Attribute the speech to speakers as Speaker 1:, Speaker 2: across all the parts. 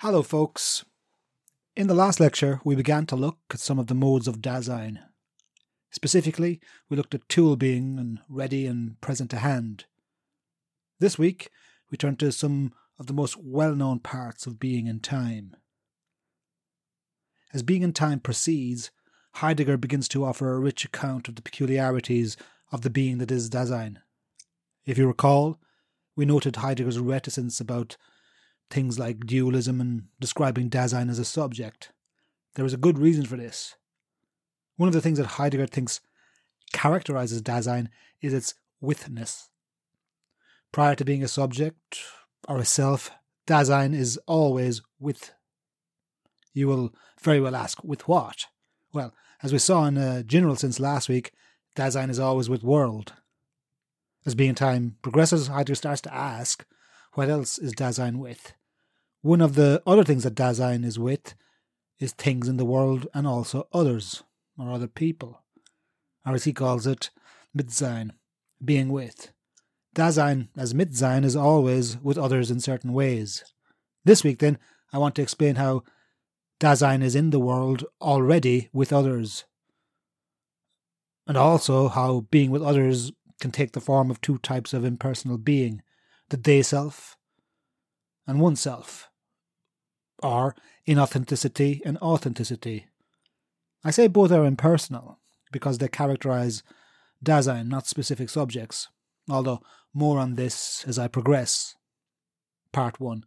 Speaker 1: Hello, folks. In the last lecture, we began to look at some of the modes of Dasein. Specifically, we looked at tool being and ready and present to hand. This week, we turn to some of the most well known parts of being in time. As being in time proceeds, Heidegger begins to offer a rich account of the peculiarities of the being that is Dasein. If you recall, we noted Heidegger's reticence about things like dualism and describing Dasein as a subject. There is a good reason for this. One of the things that Heidegger thinks characterizes Dasein is its withness. Prior to being a subject or a self, Dasein is always with. You will very well ask, with what? Well, as we saw in a general sense last week, Dasein is always with world. As being time progresses, Heidegger starts to ask, what else is Dasein with? One of the other things that Dasein is with is things in the world and also others, or other people, or as he calls it, Mitsein, being with. Dasein, as Mitsein, is always with others in certain ways. This week, then, I want to explain how Dasein is in the world already with others, and also how being with others can take the form of two types of impersonal being the they self and oneself, or inauthenticity and authenticity. I say both are impersonal because they characterize Dasein, not specific subjects, although more on this as I progress. Part 1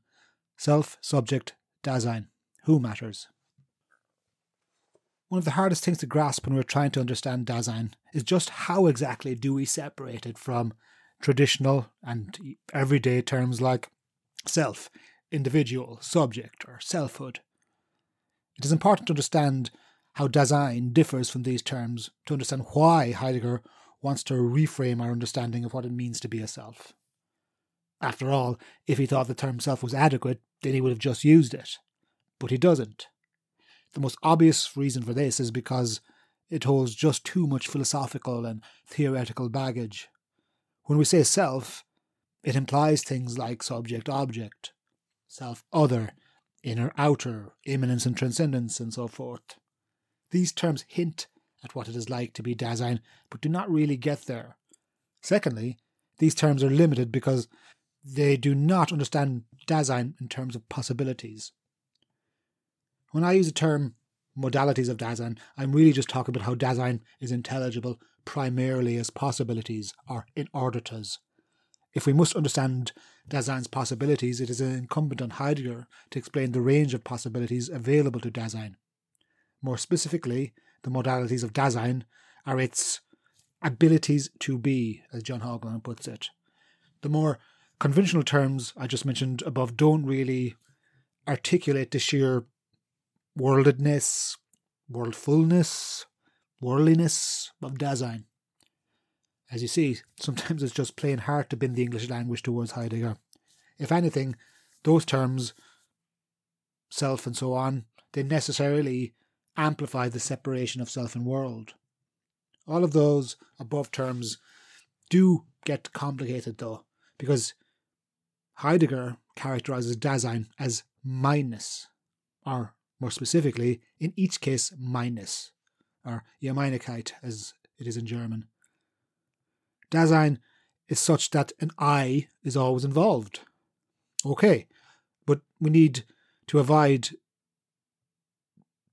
Speaker 1: Self, Subject, Dasein. Who matters? One of the hardest things to grasp when we're trying to understand Dasein is just how exactly do we separate it from traditional and everyday terms like self, individual, subject, or selfhood. It is important to understand how Dasein differs from these terms to understand why Heidegger wants to reframe our understanding of what it means to be a self. After all, if he thought the term self was adequate, then he would have just used it. But he doesn't. The most obvious reason for this is because it holds just too much philosophical and theoretical baggage. When we say self, it implies things like subject object, self other, inner outer, immanence and transcendence, and so forth. These terms hint at what it is like to be Dasein, but do not really get there. Secondly, these terms are limited because they do not understand Dasein in terms of possibilities. When I use the term modalities of Dasein, I'm really just talking about how Dasein is intelligible primarily as possibilities or inordinates. If we must understand Dasein's possibilities, it is incumbent on Heidegger to explain the range of possibilities available to Dasein. More specifically, the modalities of Dasein are its abilities to be, as John Haugeland puts it. The more conventional terms I just mentioned above don't really articulate the sheer worldedness, worldfulness, worldliness of Dasein. As you see, sometimes it's just plain hard to bend the English language towards Heidegger. If anything, those terms, self and so on, they necessarily amplify the separation of self and world. All of those above terms do get complicated though, because Heidegger characterizes Dasein as mineness, or more specifically, in each case, mineness, or Jemeinigkeit as it is in German. Dasein is such that an I is always involved. Okay, but we need to avoid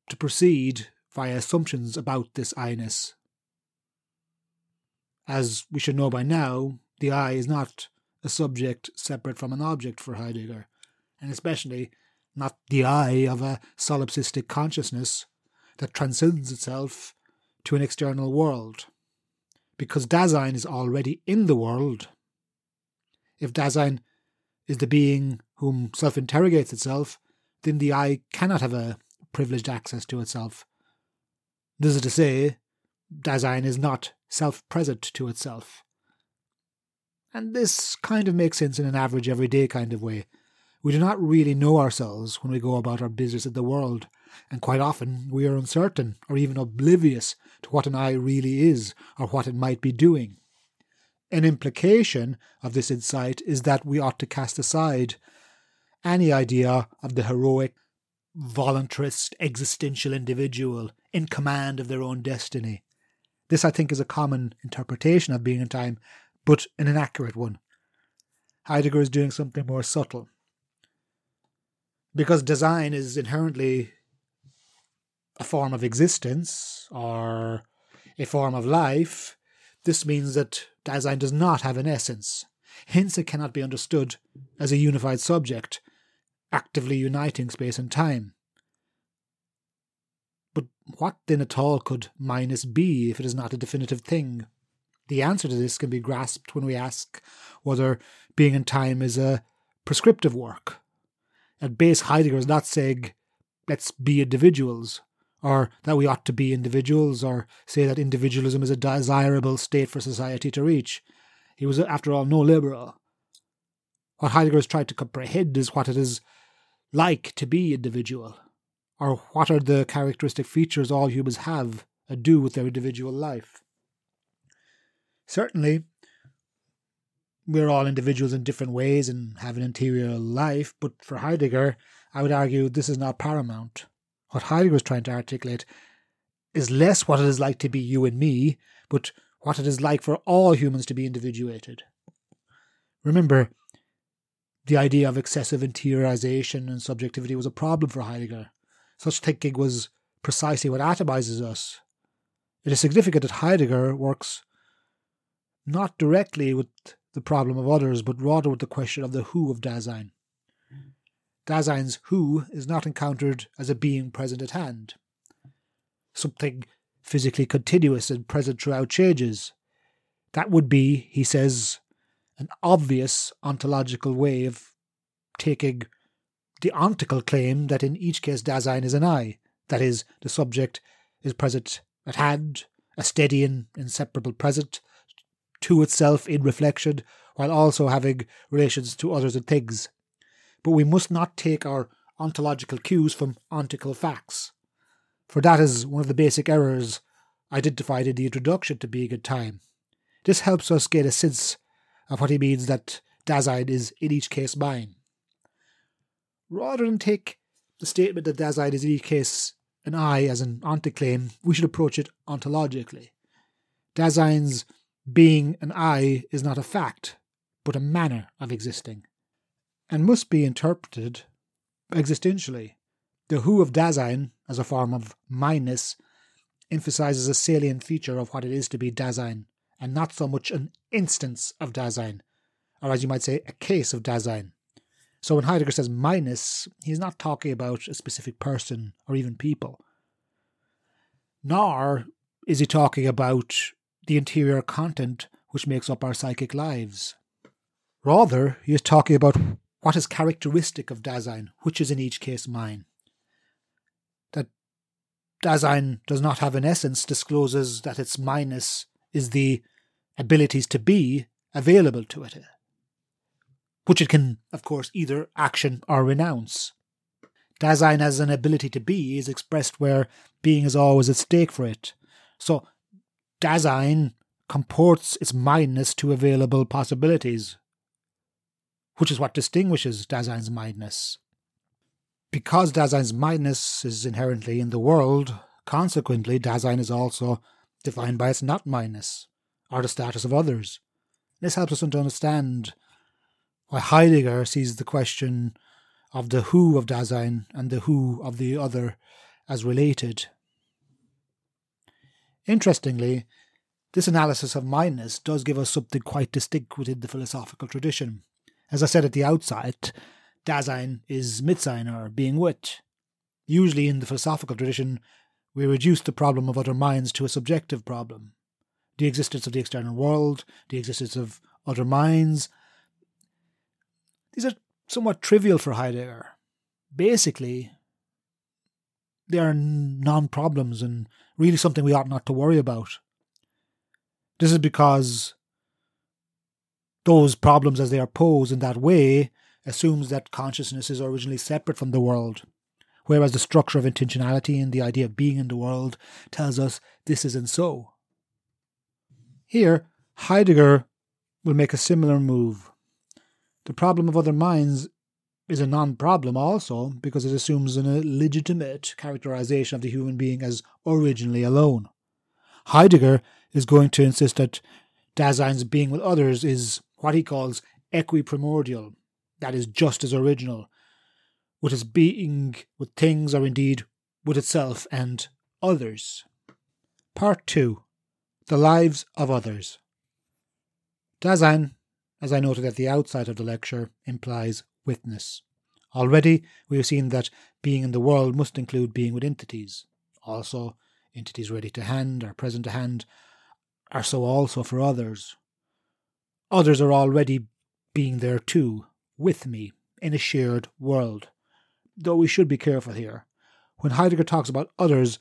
Speaker 1: to proceed via assumptions about this I-ness. As we should know by now, the I is not a subject separate from an object for Heidegger, and especially not the I of a solipsistic consciousness that transcends itself to an external world because Dasein is already in the world. If Dasein is the being whom self interrogates itself, then the I cannot have a privileged access to itself. This is to say, Dasein is not self present to itself. And this kind of makes sense in an average everyday kind of way. We do not really know ourselves when we go about our business in the world, and quite often we are uncertain or even oblivious to what an I really is or what it might be doing. An implication of this insight is that we ought to cast aside any idea of the heroic, voluntarist, existential individual in command of their own destiny. This, I think, is a common interpretation of being in time, but an inaccurate one. Heidegger is doing something more subtle. Because Dasein is inherently a form of existence or a form of life, this means that Dasein does not have an essence. Hence, it cannot be understood as a unified subject, actively uniting space and time. But what then at all could mineness be if it is not a definitive thing? The answer to this can be grasped when we ask whether being in time is a prescriptive work. At base, Heidegger is not saying, let's be individuals, or that we ought to be individuals, or say that individualism is a desirable state for society to reach. He was, after all, no liberal. What Heidegger has tried to comprehend is what it is like to be individual or what are the characteristic features all humans have to do with their individual life? Certainly, we're all individuals in different ways and have an interior life, but for Heidegger, I would argue this is not paramount. What Heidegger is trying to articulate is less what it is like to be you and me, but what it is like for all humans to be individuated. Remember, the idea of excessive interiorization and subjectivity was a problem for Heidegger. Such thinking was precisely what atomizes us. It is significant that Heidegger works not directly with the problem of others, but rather with the question of the who of Dasein. Dasein's who is not encountered as a being present at hand, something physically continuous and present throughout changes. That would be, he says, an obvious ontological way of taking the ontical claim that in each case Dasein is an I, that is, the subject is present at hand, a steady and inseparable present, to itself in reflection, while also having relations to others and things. But we must not take our ontological cues from ontical facts, for that is one of the basic errors identified in the introduction to Being in Time. This helps us get a sense of what he means that Dasein is in each case mine rather than take the statement that Dasein is in each case an I as an ontic claim, we should approach it ontologically. Dasein's being an I is not a fact, but a manner of existing, and must be interpreted existentially. The who of Dasein, as a form of mineness, emphasizes a salient feature of what it is to be Dasein, and not so much an instance of Dasein, or as you might say, a case of Dasein. So when Heidegger says mineness, he's not talking about a specific person or even people. Nor is he talking about the interior content which makes up our psychic lives. Rather, he is talking about what is characteristic of Dasein, which is in each case mine. That Dasein does not have an essence discloses that its mineness is the abilities to be available to it which it can, of course, either action or renounce. Dasein as an ability to be is expressed where being is always at stake for it. So, Dasein comports its mineness to available possibilities, which is what distinguishes Dasein's mineness. Because Dasein's mineness is inherently in the world, consequently, Dasein is also defined by its not mineness, or the status of others. This helps us to understand why Heidegger sees the question of the who of Dasein and the who of the other as related. Interestingly, this analysis of mineness does give us something quite distinct within the philosophical tradition. As I said at the outset, Dasein is Mitsein or being wit. Usually in the philosophical tradition, we reduce the problem of other minds to a subjective problem. The existence of the external world, the existence of other minds, these are somewhat trivial for Heidegger. Basically, they are non problems and really something we ought not to worry about. This is because those problems, as they are posed in that way, assumes that consciousness is originally separate from the world, whereas the structure of intentionality and the idea of being in the world tells us this isn't so. Here, Heidegger will make a similar move. The problem of other minds is a non problem also because it assumes an illegitimate characterization of the human being as originally alone. Heidegger is going to insist that Dasein's being with others is what he calls equiprimordial, that is, just as original, with its being with things or indeed with itself and others. Part 2 The Lives of Others. Dasein, as I noted at the outset of the lecture, implies withness. Already we have seen that being in the world must include being with entities. Also, entities ready to hand or present to hand are so also for others. Others are already being there too, with me, in a shared world. Though we should be careful here. When Heidegger talks about others,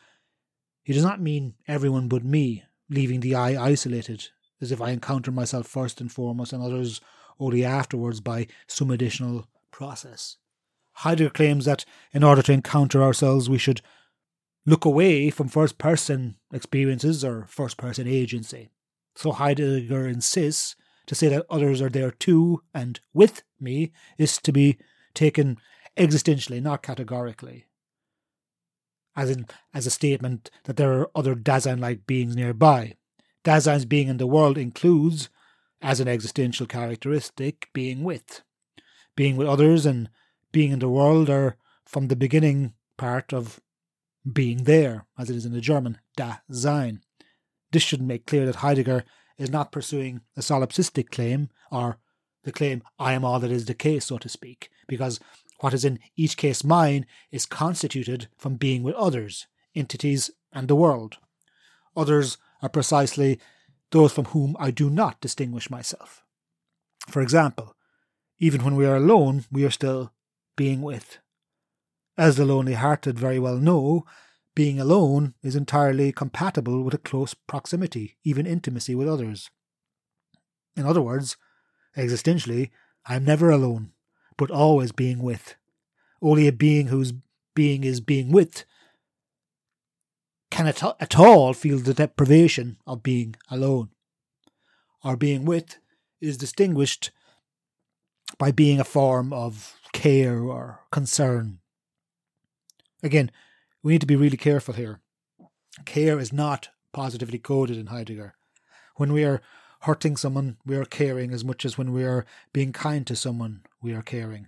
Speaker 1: he does not mean everyone but me, leaving the I isolated, as if I encounter myself first and foremost and others only afterwards by some additional process. Heidegger claims that in order to encounter ourselves, we should look away from first person experiences or first person agency. So Heidegger insists to say that others are there too and with me is to be taken existentially, not categorically. As in, as a statement that there are other Dasein like beings nearby. Dasein's being in the world includes, as an existential characteristic, being with. Being with others and being in the world are, from the beginning, part of being there, as it is in the German, Dasein. This should make clear that Heidegger is not pursuing a solipsistic claim, or the claim, I am all that is the case, so to speak, because what is in each case mine is constituted from being with others, entities, and the world. Others are precisely those from whom I do not distinguish myself. For example, even when we are alone, we are still being with. As the lonely hearted very well know, being alone is entirely compatible with a close proximity, even intimacy with others. In other words, existentially, I am never alone, but always being with. Only a being whose being is being with can at, at all feel the deprivation of being alone. Our being with is distinguished by being a form of care or concern. Again, we need to be really careful here. Care is not positively coded in Heidegger. When we are hurting someone, we are caring as much as when we are being kind to someone, we are caring.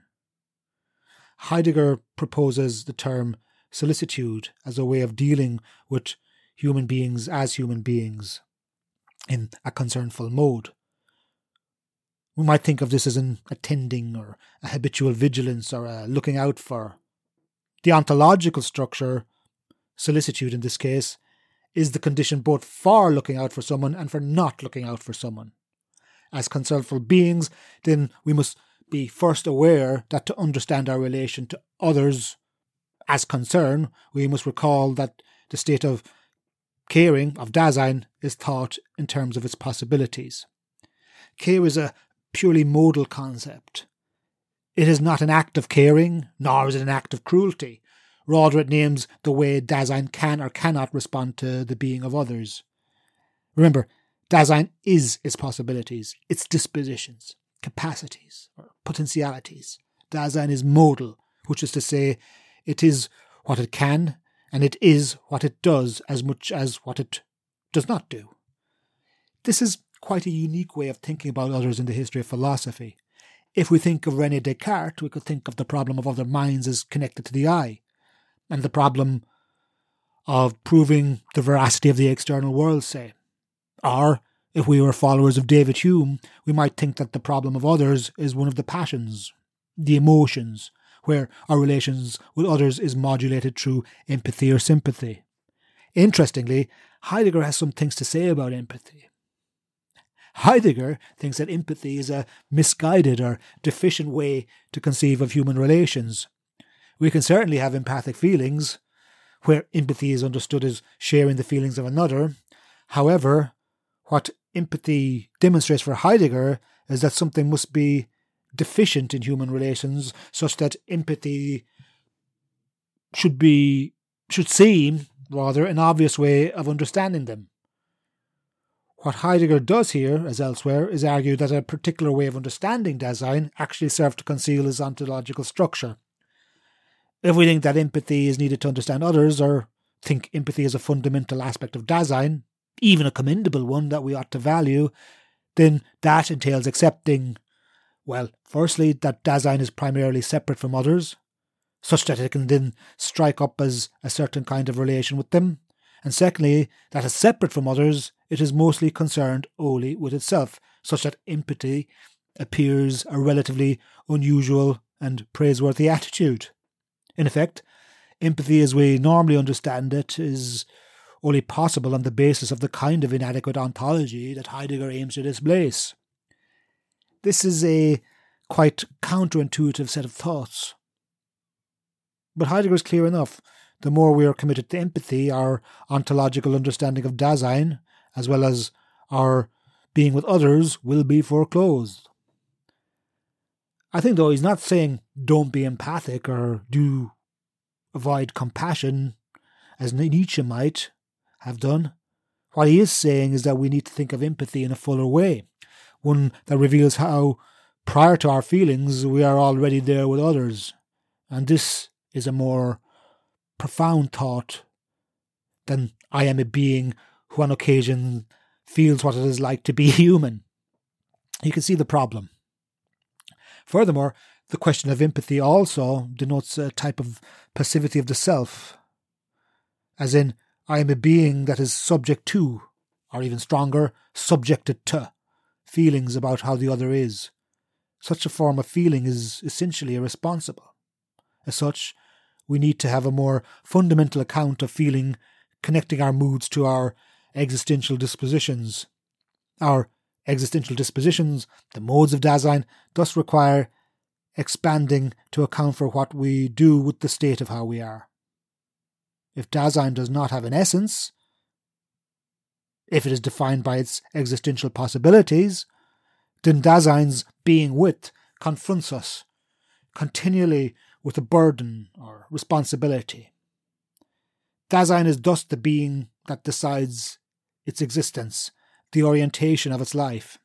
Speaker 1: Heidegger proposes the term solicitude as a way of dealing with human beings as human beings in a concernful mode. We might think of this as an attending or a habitual vigilance or a looking out for. The ontological structure, solicitude in this case, is the condition both for looking out for someone and for not looking out for someone. As concernful beings, then we must be first aware that to understand our relation to others as concern, we must recall that the state of caring, of Dasein, is thought in terms of its possibilities. Care is a purely modal concept. It is not an act of caring, nor is it an act of cruelty. Rather, it names the way Dasein can or cannot respond to the being of others. Remember, Dasein is its possibilities, its dispositions, capacities, or potentialities. Dasein is modal, which is to say, it is what it can, and it is what it does as much as what it does not do. This is quite a unique way of thinking about others in the history of philosophy. If we think of Rene Descartes, we could think of the problem of other minds as connected to the I, and the problem of proving the veracity of the external world, say. Or, if we were followers of David Hume, we might think that the problem of others is one of the passions, the emotions, where our relations with others is modulated through empathy or sympathy. Interestingly, Heidegger has some things to say about empathy. Heidegger thinks that empathy is a misguided or deficient way to conceive of human relations. We can certainly have empathic feelings, where empathy is understood as sharing the feelings of another. However, what empathy demonstrates for Heidegger is that something must be deficient in human relations such that empathy should be should seem rather an obvious way of understanding them What Heidegger does here, as elsewhere, is argue that a particular way of understanding Dasein actually serves to conceal his ontological structure. If we think that empathy is needed to understand others, or think empathy is a fundamental aspect of Dasein, even a commendable one that we ought to value, then that entails accepting, well, firstly, that Dasein is primarily separate from others, such that it can then strike up as a certain kind of relation with them, and secondly, that as separate from others, it is mostly concerned only with itself, such that empathy appears a relatively unusual and praiseworthy attitude. In effect, empathy as we normally understand it is only possible on the basis of the kind of inadequate ontology that Heidegger aims to displace. This is a quite counterintuitive set of thoughts. But Heidegger is clear enough. The more we are committed to empathy, our ontological understanding of Dasein, as well as our being with others, will be foreclosed. I think, though, he's not saying don't be empathic or do avoid compassion, as Nietzsche might have done. What he is saying is that we need to think of empathy in a fuller way, one that reveals how, prior to our feelings, we are already there with others. And this is a more profound thought than I am a being who on occasion feels what it is like to be human. You can see the problem. Furthermore, the question of empathy also denotes a type of passivity of the self, as in, I am a being that is subject to, or even stronger, subjected to, feelings about how the other is. Such a form of feeling is essentially irresponsible. As such, we need to have a more fundamental account of feeling connecting our moods to our existential dispositions. Our existential dispositions, the modes of Dasein, thus require expanding to account for what we do with the state of how we are. If Dasein does not have an essence, if it is defined by its existential possibilities, then Dasein's being with confronts us continually with a burden or responsibility. Dasein is thus the being that decides its existence, the orientation of its life.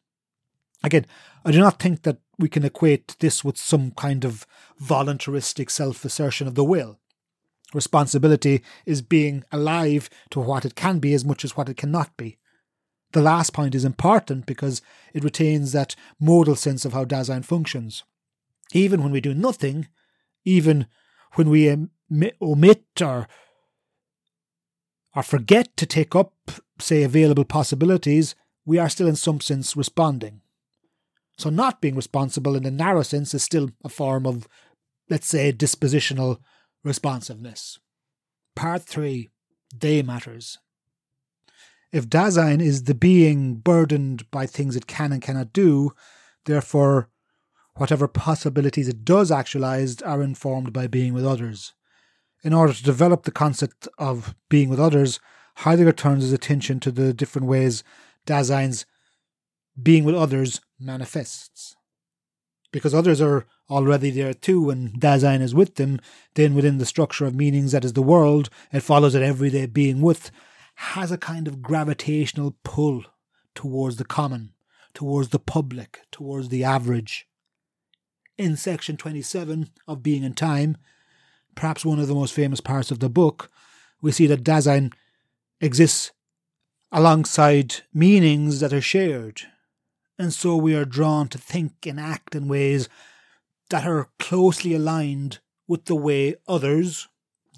Speaker 1: Again, I do not think that we can equate this with some kind of voluntaristic self assertion of the will. Responsibility is being alive to what it can be as much as what it cannot be. The last point is important because it retains that modal sense of how Dasein functions. Even when we do nothing, even when we omit or or forget to take up, say, available possibilities, we are still in some sense responding. So, not being responsible in the narrow sense is still a form of, let's say, dispositional responsiveness. Part 3 They Matters. If Dasein is the being burdened by things it can and cannot do, therefore Whatever possibilities it does actualize are informed by being with others. In order to develop the concept of being with others, Heidegger turns his attention to the different ways Dasein's being with others manifests. Because others are already there too, and Dasein is with them, then within the structure of meanings that is the world, it follows that everyday being with has a kind of gravitational pull towards the common, towards the public, towards the average in section 27 of Being and Time, perhaps one of the most famous parts of the book, we see that Dasein exists alongside meanings that are shared. And so we are drawn to think and act in ways that are closely aligned with the way others,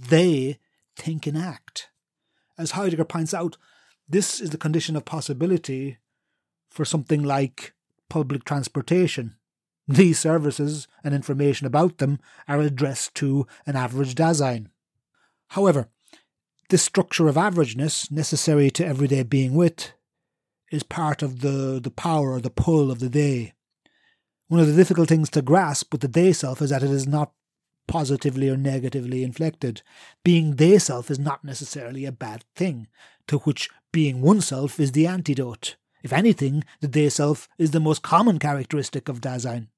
Speaker 1: they, think and act. As Heidegger points out, this is the condition of possibility for something like public transportation. These services and information about them are addressed to an average Dasein. However, this structure of averageness, necessary to everyday being with, is part of the, the power or the pull of the they. One of the difficult things to grasp with the they self is that it is not positively or negatively inflected. Being they self is not necessarily a bad thing, to which being oneself is the antidote. If anything, the they self is the most common characteristic of Dasein.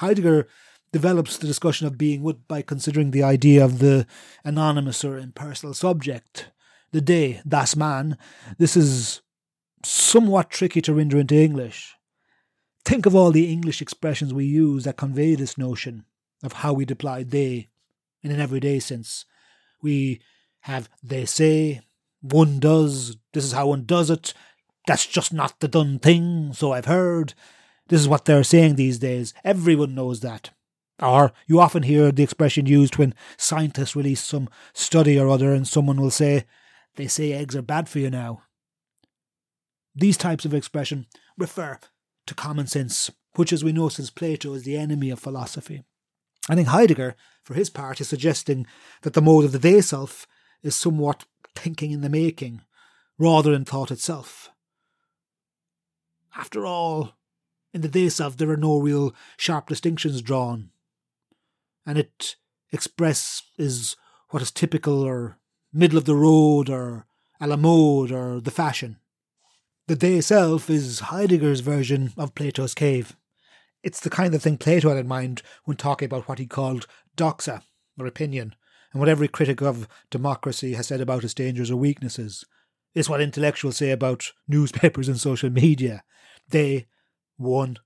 Speaker 1: Heidegger develops the discussion of being with by considering the idea of the anonymous or impersonal subject, the they, das Man. This is somewhat tricky to render into English. Think of all the English expressions we use that convey this notion of how we deploy they in an everyday sense. We have they say, one does, this is how one does it, that's just not the done thing, so I've heard. This is what they're saying these days. Everyone knows that. Or you often hear the expression used when scientists release some study or other and someone will say, they say eggs are bad for you now. These types of expression refer to common sense, which, as we know since Plato, is the enemy of philosophy. I think Heidegger, for his part, is suggesting that the mode of the they self is somewhat thinking in the making, rather than thought itself. After all, in the they self there are no real sharp distinctions drawn, and it express is what is typical or middle of the road or a la mode or the fashion. The they self is Heidegger's version of Plato's cave. It's the kind of thing Plato had in mind when talking about what he called doxa, or opinion, and what every critic of democracy has said about its dangers or weaknesses. It's what intellectuals say about newspapers and social media. They, one,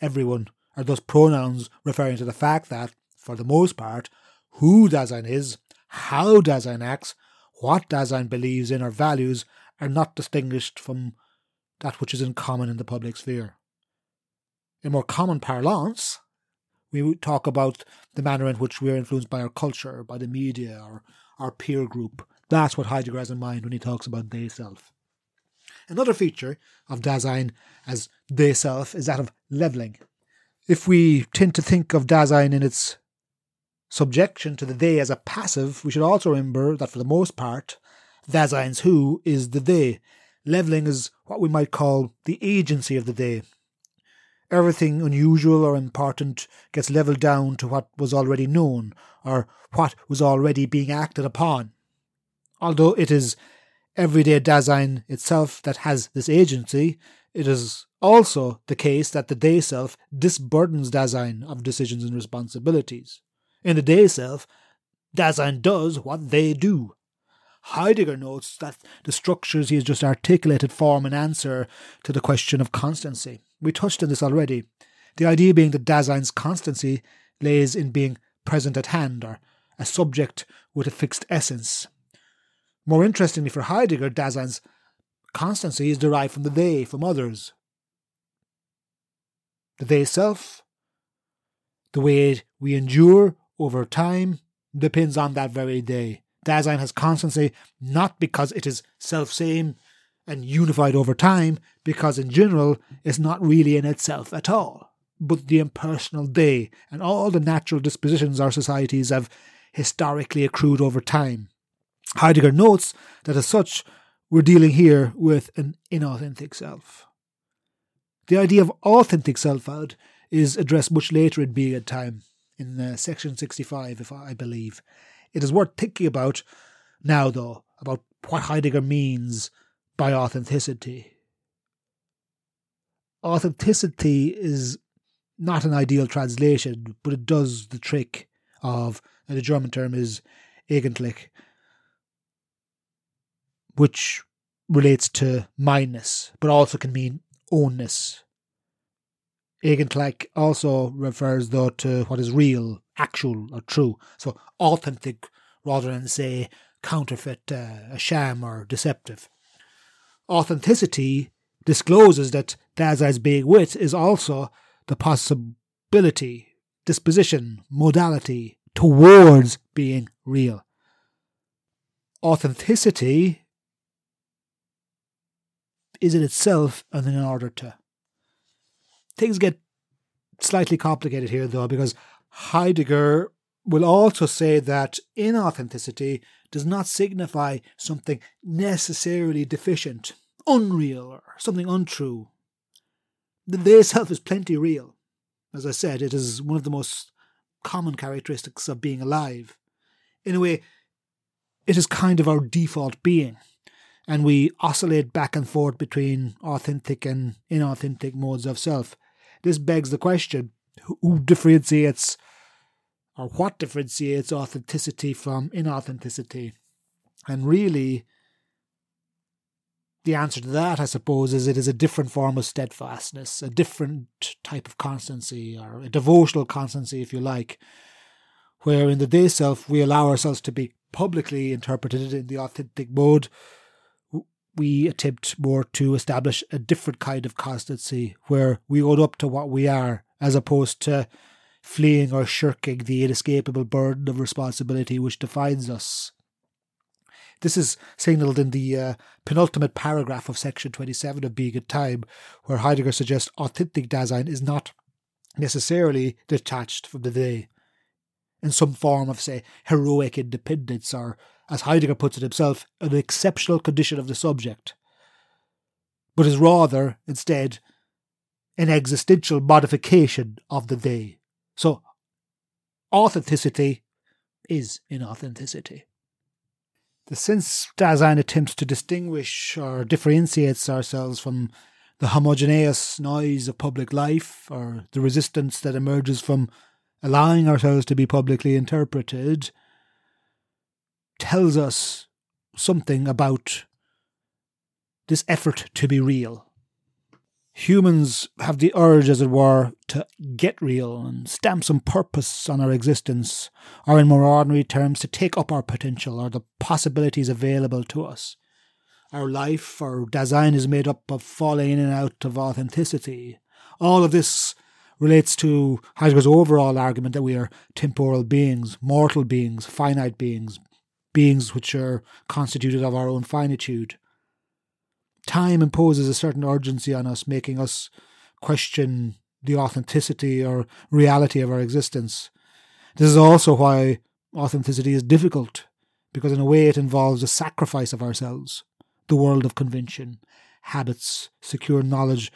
Speaker 1: everyone, are thus pronouns referring to the fact that, for the most part, who Dasein is, how Dasein acts, what Dasein believes in or values are not distinguished from that which is in common in the public sphere. In more common parlance, we talk about the manner in which we are influenced by our culture, by the media, or our peer group. That's what Heidegger has in mind when he talks about they self. Another feature of Dasein as they self is that of levelling. If we tend to think of Dasein in its subjection to the they as a passive, we should also remember that for the most part, Dasein's who is the they, Leveling is what we might call the agency of the they. Everything unusual or important gets levelled down to what was already known, or what was already being acted upon. Although it is everyday Dasein itself that has this agency, it is also the case that the they self disburdens Dasein of decisions and responsibilities. In the they self, Dasein does what they do. Heidegger notes that the structures he has just articulated form an answer to the question of constancy. We touched on this already. The idea being that Dasein's constancy lays in being present at hand, or a subject with a fixed essence. More interestingly for Heidegger, Dasein's constancy is derived from the they, from others. The they self, the way we endure over time, depends on that very they. Dasein has constancy not because it is self same and unified over time, because in general it's not really in itself at all, but the impersonal they and all the natural dispositions our societies have historically accrued over time. Heidegger notes that as such, we're dealing here with an inauthentic self. The idea of authentic selfhood is addressed much later in Being and Time, in uh, section 65, if I believe, it is worth thinking about now, though, about what Heidegger means by authenticity. Authenticity is not an ideal translation, but it does the trick of, the German term is Eigentlich, which relates to mineness, but also can mean ownness. Eigentlich also refers, though, to what is real, actual, or true. So authentic rather than, say, counterfeit, uh, a sham, or deceptive. Authenticity discloses that Dasein's big wit is also the possibility, disposition, modality towards being real. Authenticity is in itself an in order to things get slightly complicated here, though, because Heidegger will also say that inauthenticity does not signify something necessarily deficient, unreal, or something untrue. The they self is plenty real. As I said, it is one of the most common characteristics of being alive. In a way, it is kind of our default being, and we oscillate back and forth between authentic and inauthentic modes of self. This begs the question who differentiates or what differentiates authenticity from inauthenticity? And really, the answer to that, I suppose, is it is a different form of steadfastness, a different type of constancy, or a devotional constancy, if you like, where in the they self we allow ourselves to be publicly interpreted in the authentic mode. We attempt more to establish a different kind of constancy where we own up to what we are, as opposed to fleeing or shirking the inescapable burden of responsibility which defines us. This is signalled in the uh, penultimate paragraph of section 27 of Being in Time, where Heidegger suggests authentic Dasein is not necessarily detached from the they in some form of, say, heroic independence, or, as Heidegger puts it himself, an exceptional condition of the subject, but is rather, instead, an existential modification of the they. So, authenticity is inauthenticity. The sense Dasein attempts to distinguish or differentiates ourselves from the homogeneous noise of public life or the resistance that emerges from allowing ourselves to be publicly interpreted tells us something about this effort to be real humans have the urge, as it were, to get real and stamp some purpose on our existence, or in more ordinary terms, to take up our potential or the possibilities available to us. Our life, our Dasein is made up of falling in and out of authenticity. All of this relates to Heidegger's overall argument that we are temporal beings, mortal beings, finite beings, beings which are constituted of our own finitude time imposes a certain urgency on us, making us question the authenticity or reality of our existence. This is also why authenticity is difficult, because in a way it involves a sacrifice of ourselves, the world of convention, habits, secure knowledge,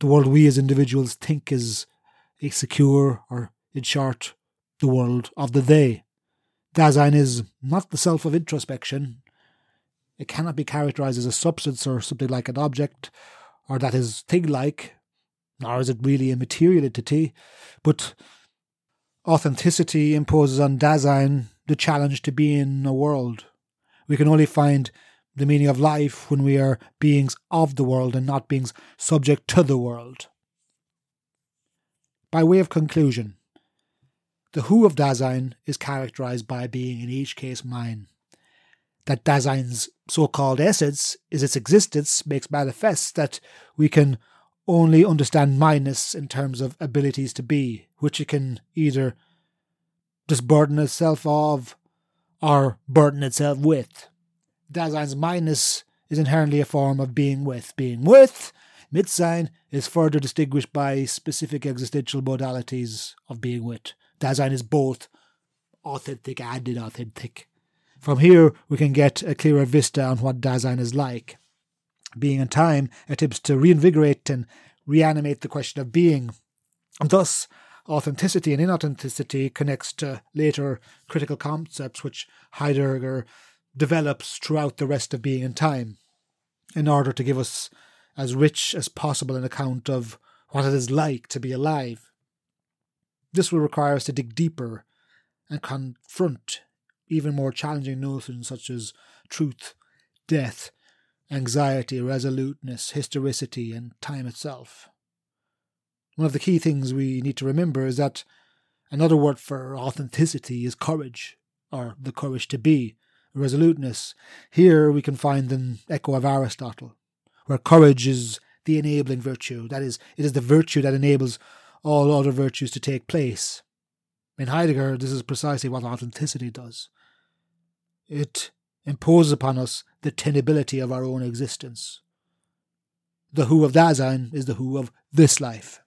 Speaker 1: the world we as individuals think is secure, or in short, the world of the they. Dasein is not the self of introspection, it cannot be characterized as a substance or something like an object, or that is thing like, nor is it really a material entity, but authenticity imposes on Dasein the challenge to be in a world. We can only find the meaning of life when we are beings of the world and not beings subject to the world. By way of conclusion, the who of Dasein is characterized by being in each case mine that Dasein's so called essence is its existence makes manifest that we can only understand mineness in terms of abilities to be, which it can either disburden itself of or burden itself with. Dasein's mineness is inherently a form of being with. Being with, Mitsein, is further distinguished by specific existential modalities of being with. Dasein is both authentic and inauthentic. From here, we can get a clearer vista on what Dasein is like. Being in Time attempts to reinvigorate and reanimate the question of being. And thus, authenticity and inauthenticity connects to later critical concepts which Heidegger develops throughout the rest of Being in Time, in order to give us as rich as possible an account of what it is like to be alive. This will require us to dig deeper and confront even more challenging notions such as truth, death, anxiety, resoluteness, historicity, and time itself. One of the key things we need to remember is that another word for authenticity is courage, or the courage to be, resoluteness. Here we can find an echo of Aristotle, where courage is the enabling virtue. That is, it is the virtue that enables all other virtues to take place. In Heidegger, this is precisely what authenticity does. It imposes upon us the tenability of our own existence. The who of Dasein is the who of this life.